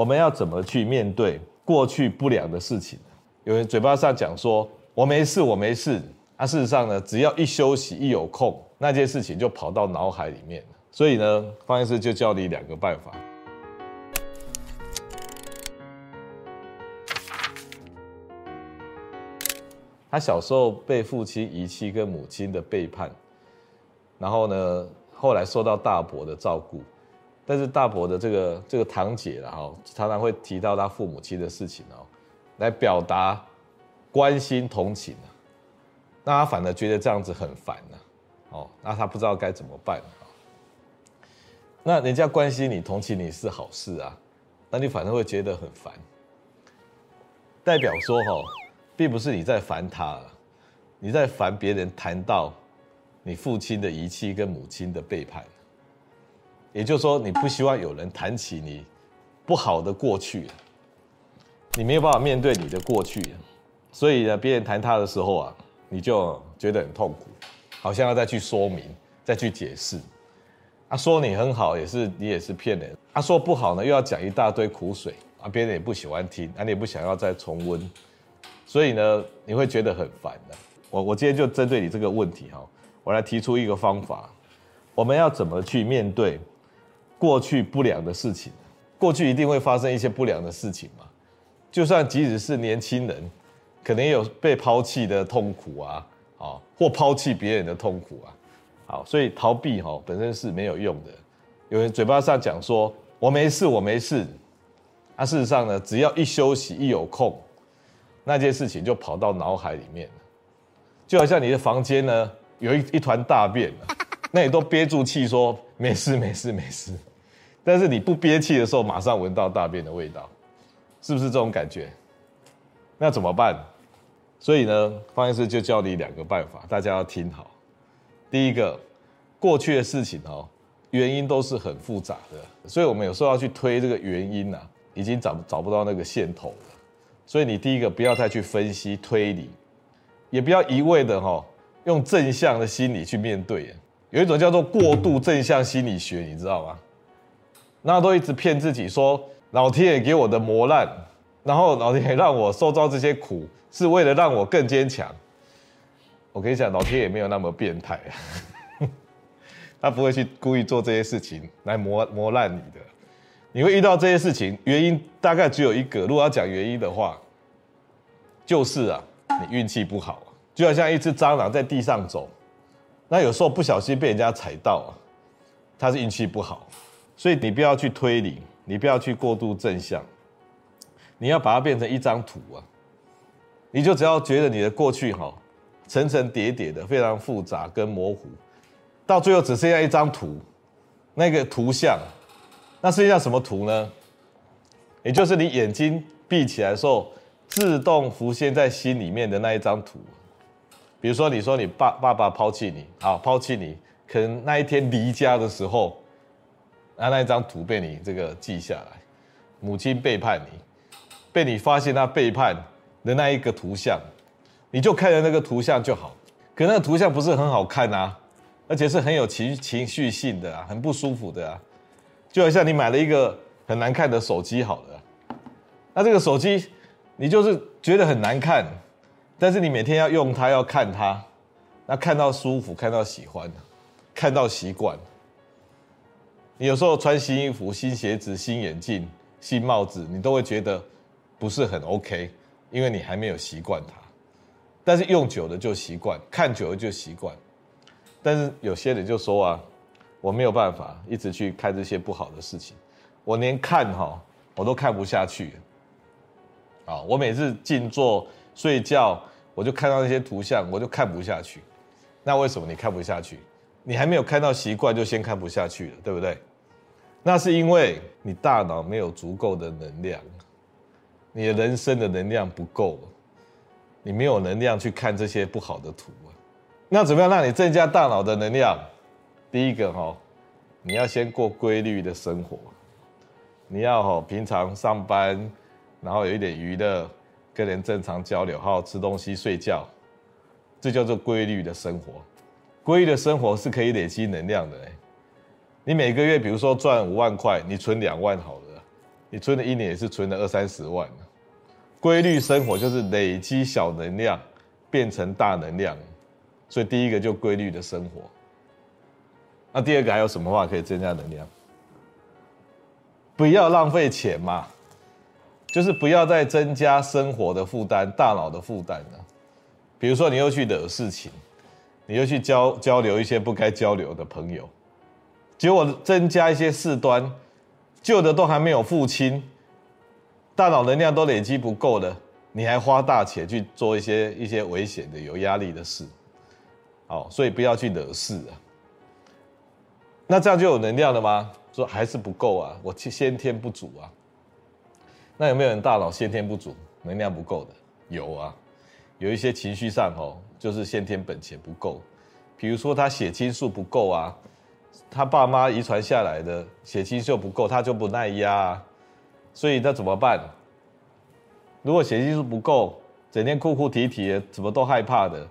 我们要怎么去面对过去不良的事情？有人嘴巴上讲说“我没事，我没事”，啊，事实上呢，只要一休息、一有空，那件事情就跑到脑海里面。所以呢，方医师就教你两个办法。他小时候被父亲遗弃跟母亲的背叛，然后呢，后来受到大伯的照顾，但是大伯的这个这个堂姐然后常常会提到他父母亲的事情哦，来表达关心同情，那他反而觉得这样子很烦呢，哦，那他不知道该怎么办。那人家关心你、同情你是好事啊，那你反而会觉得很烦，代表说哈。并不是你在烦他，你在烦别人谈到你父亲的遗弃跟母亲的背叛，也就是说，你不希望有人谈起你不好的过去，你没有办法面对你的过去，所以呢，别人谈他的时候啊，你就觉得很痛苦，好像要再去说明、再去解释。他说你很好，也是你也是骗人；他说不好呢，又要讲一大堆苦水啊，别人也不喜欢听，啊，你也不想要再重温。所以呢，你会觉得很烦的。我我今天就针对你这个问题哈，我来提出一个方法。我们要怎么去面对过去不良的事情？过去一定会发生一些不良的事情嘛。就算即使是年轻人，可能也有被抛弃的痛苦啊，啊，或抛弃别人的痛苦啊。好，所以逃避哈本身是没有用的。有人嘴巴上讲说我没事，我没事，啊，事实上呢，只要一休息，一有空。那件事情就跑到脑海里面，就好像你的房间呢有一一团大便，那你都憋住气说没事没事没事，但是你不憋气的时候，马上闻到大便的味道，是不是这种感觉？那怎么办？所以呢，方医师就教你两个办法，大家要听好。第一个，过去的事情哦，原因都是很复杂的，所以我们有时候要去推这个原因啊，已经找找不到那个线头了。所以你第一个不要再去分析推理，也不要一味的哈用正向的心理去面对。有一种叫做过度正向心理学，你知道吗？那都一直骗自己说老天爷给我的磨难，然后老天爷让我受到这些苦，是为了让我更坚强。我跟你讲，老天爷没有那么变态，他不会去故意做这些事情来磨磨烂你的。你会遇到这些事情，原因大概只有一个。如果要讲原因的话，就是啊，你运气不好，就好像一只蟑螂在地上走，那有时候不小心被人家踩到啊，它是运气不好。所以你不要去推理，你不要去过度正向，你要把它变成一张图啊。你就只要觉得你的过去哈，层层叠叠的，非常复杂跟模糊，到最后只剩下一张图，那个图像。那剩下什么图呢？也就是你眼睛闭起来的时候，自动浮现在心里面的那一张图。比如说，你说你爸爸爸抛弃你，好，抛弃你，可能那一天离家的时候，那那一张图被你这个记下来。母亲背叛你，被你发现他背叛的那一个图像，你就看着那个图像就好。可那个图像不是很好看啊，而且是很有情情绪性的啊，很不舒服的啊。就好像你买了一个很难看的手机，好了，那这个手机你就是觉得很难看，但是你每天要用它，要看它，那看到舒服，看到喜欢，看到习惯。你有时候穿新衣服、新鞋子、新眼镜、新帽子，你都会觉得不是很 OK，因为你还没有习惯它。但是用久了就习惯，看久了就习惯。但是有些人就说啊。我没有办法一直去看这些不好的事情，我连看哈我都看不下去。啊，我每次静坐睡觉，我就看到那些图像，我就看不下去。那为什么你看不下去？你还没有看到习惯，就先看不下去了，对不对？那是因为你大脑没有足够的能量，你的人生的能量不够，你没有能量去看这些不好的图。那怎么样让你增加大脑的能量？第一个哈，你要先过规律的生活，你要哈平常上班，然后有一点娱乐，跟人正常交流，好好吃东西、睡觉，这叫做规律的生活。规律的生活是可以累积能量的。你每个月比如说赚五万块，你存两万好了，你存了一年也是存了二三十万。规律生活就是累积小能量变成大能量，所以第一个就规律的生活。那第二个还有什么话可以增加能量？不要浪费钱嘛，就是不要再增加生活的负担、大脑的负担了。比如说，你又去惹事情，你又去交交流一些不该交流的朋友，结果增加一些事端，旧的都还没有付清。大脑能量都累积不够了，你还花大钱去做一些一些危险的、有压力的事，好，所以不要去惹事啊。那这样就有能量了吗？说还是不够啊，我先天不足啊。那有没有人大脑先天不足、能量不够的？有啊，有一些情绪上哦，就是先天本钱不够，比如说他血清素不够啊，他爸妈遗传下来的血清素不够，他就不耐压啊。所以那怎么办？如果血清素不够，整天哭哭啼啼的，怎么都害怕的，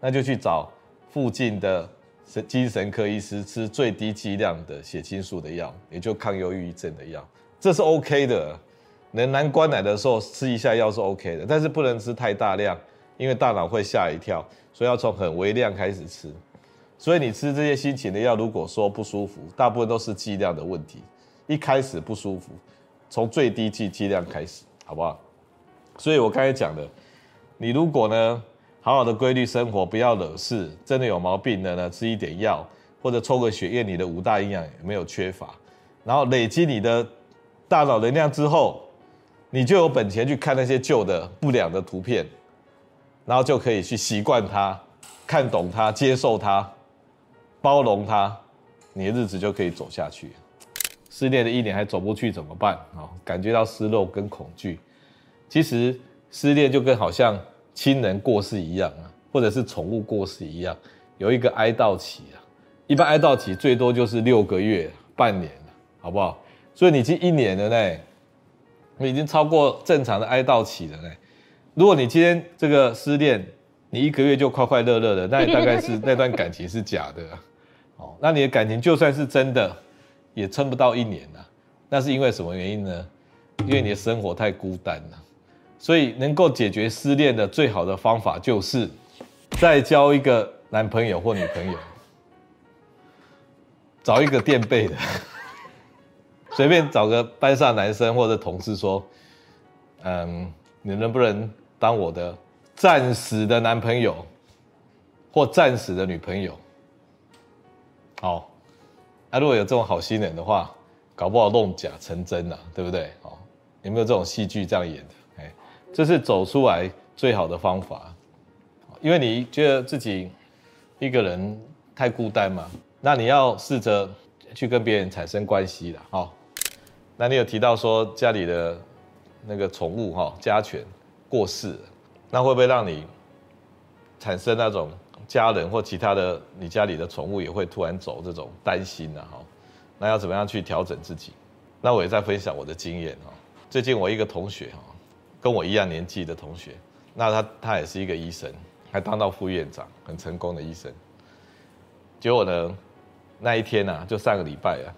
那就去找附近的神精神科医师吃最低剂量的血清素的药，也就抗忧郁症的药，这是 OK 的。能难关奶的时候吃一下药是 OK 的，但是不能吃太大量，因为大脑会吓一跳，所以要从很微量开始吃。所以你吃这些心情的药，如果说不舒服，大部分都是剂量的问题，一开始不舒服。从最低剂剂量开始，好不好？所以我刚才讲的，你如果呢，好好的规律生活，不要惹事，真的有毛病的呢，吃一点药，或者抽个血验你的五大营养有没有缺乏，然后累积你的大脑能量之后，你就有本钱去看那些旧的不良的图片，然后就可以去习惯它，看懂它，接受它，包容它，你的日子就可以走下去。失恋的一年还走不去怎么办？啊，感觉到失落跟恐惧。其实失恋就跟好像亲人过世一样啊，或者是宠物过世一样，有一个哀悼期啊。一般哀悼期最多就是六个月、半年，好不好？所以你已经一年了呢，你已经超过正常的哀悼期了呢。如果你今天这个失恋，你一个月就快快乐乐的，那你大概是 那段感情是假的。哦，那你的感情就算是真的。也撑不到一年了，那是因为什么原因呢？因为你的生活太孤单了，所以能够解决失恋的最好的方法就是再交一个男朋友或女朋友，找一个垫背的，随便找个班上男生或者同事说，嗯，你能不能当我的暂时的男朋友或暂时的女朋友？好。那、如果有这种好心人的话，搞不好弄假成真了，对不对？哦，有没有这种戏剧这样演的？哎，这是走出来最好的方法，因为你觉得自己一个人太孤单嘛，那你要试着去跟别人产生关系了。好，那你有提到说家里的那个宠物哈家犬过世了，那会不会让你产生那种？家人或其他的，你家里的宠物也会突然走，这种担心啊，哈，那要怎么样去调整自己？那我也在分享我的经验哈。最近我一个同学哈，跟我一样年纪的同学，那他他也是一个医生，还当到副院长，很成功的医生。结果呢，那一天呢，就上个礼拜啊，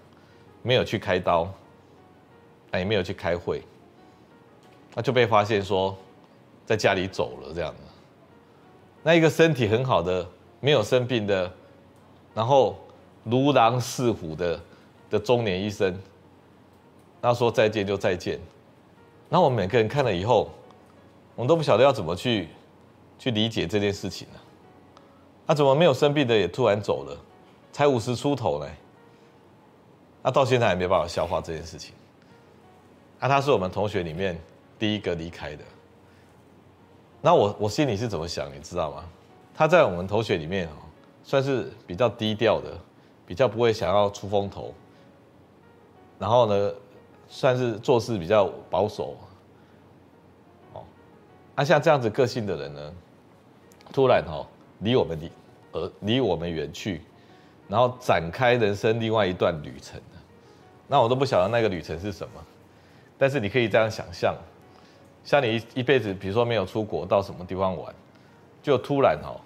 没有去开刀，也没有去开会，那就被发现说在家里走了这样的。那一个身体很好的、没有生病的，然后如狼似虎的的中年医生，他说再见就再见。那我们每个人看了以后，我们都不晓得要怎么去去理解这件事情呢？他怎么没有生病的也突然走了？才五十出头呢？那到现在还没办法消化这件事情。那他是我们同学里面第一个离开的。那我我心里是怎么想，你知道吗？他在我们同学里面哦，算是比较低调的，比较不会想要出风头。然后呢，算是做事比较保守。哦，那像这样子个性的人呢，突然哦离我们离呃离我们远去，然后展开人生另外一段旅程。那我都不晓得那个旅程是什么，但是你可以这样想象。像你一一辈子，比如说没有出国到什么地方玩，就突然哦，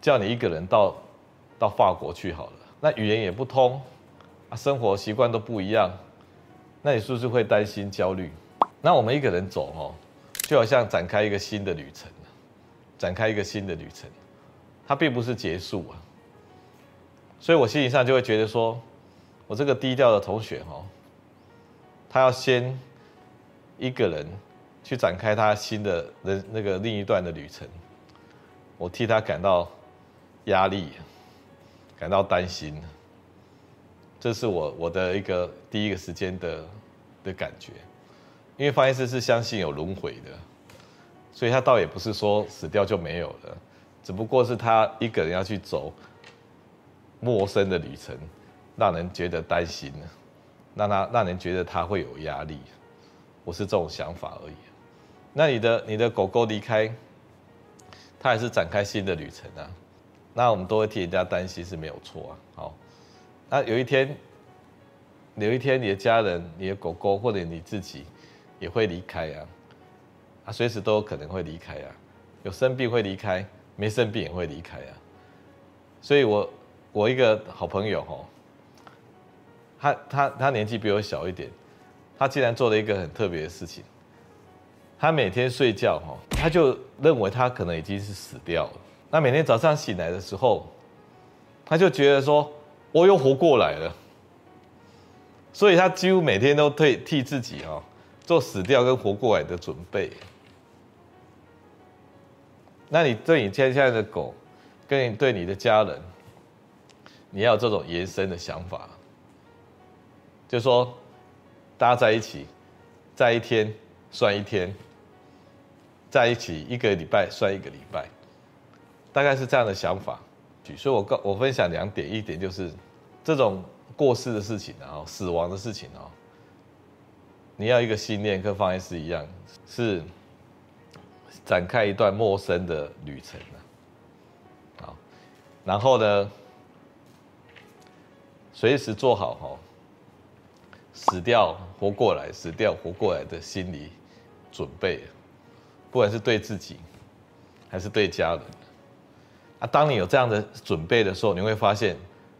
叫你一个人到到法国去好了。那语言也不通，生活习惯都不一样，那你是不是会担心、焦虑？那我们一个人走哦，就好像展开一个新的旅程，展开一个新的旅程，它并不是结束啊。所以我心理上就会觉得说，我这个低调的同学哦，他要先一个人去展开他新的人那个另一段的旅程，我替他感到压力，感到担心。这是我我的一个第一个时间的的感觉，因为方医师是相信有轮回的，所以他倒也不是说死掉就没有了，只不过是他一个人要去走陌生的旅程，让人觉得担心，让他让人觉得他会有压力，我是这种想法而已。那你的你的狗狗离开，它还是展开新的旅程啊，那我们都会替人家担心是没有错啊，好。那有一天，有一天你的家人、你的狗狗或者你自己也会离开啊，啊，随时都有可能会离开啊。有生病会离开，没生病也会离开啊。所以我我一个好朋友吼，他他他年纪比我小一点，他竟然做了一个很特别的事情。他每天睡觉哈，他就认为他可能已经是死掉了。那每天早上醒来的时候，他就觉得说。我又活过来了，所以他几乎每天都替替自己哈做死掉跟活过来的准备。那你对你现在的狗，跟你对你的家人，你要有这种延伸的想法，就说大家在一起，在一天算一天，在一起一个礼拜算一个礼拜，大概是这样的想法。所以我告我分享两点，一点就是。这种过世的事情啊，死亡的事情啊，你要一个信念，跟方医师一样，是展开一段陌生的旅程啊。然后呢，随时做好哈，死掉活过来，死掉活过来的心理准备，不管是对自己还是对家人啊。当你有这样的准备的时候，你会发现。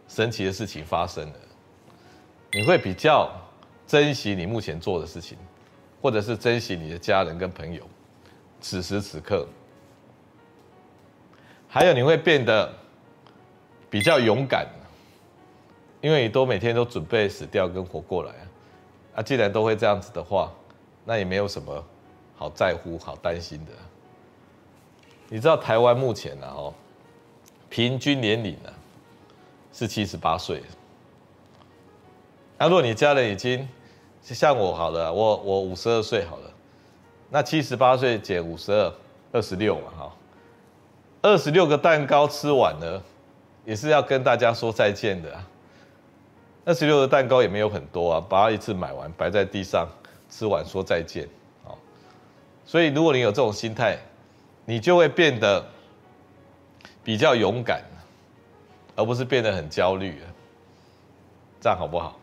神奇的事情发生了，你会比较珍惜你目前做的事情，或者是珍惜你的家人跟朋友，此时此刻。还有你会变得比较勇敢，因为你都每天都准备死掉跟活过来。啊，既然都会这样子的话，那也没有什么好在乎、好担心的。你知道台湾目前呢，哦，平均年龄呢？是七十八岁。那如果你家人已经像我好了，我我五十二岁好了，那七十八岁减五十二，二十六嘛哈，二十六个蛋糕吃完了，也是要跟大家说再见的。二十六个蛋糕也没有很多啊，把它一次买完，摆在地上吃完说再见。好，所以如果你有这种心态，你就会变得比较勇敢。而不是变得很焦虑，这样好不好？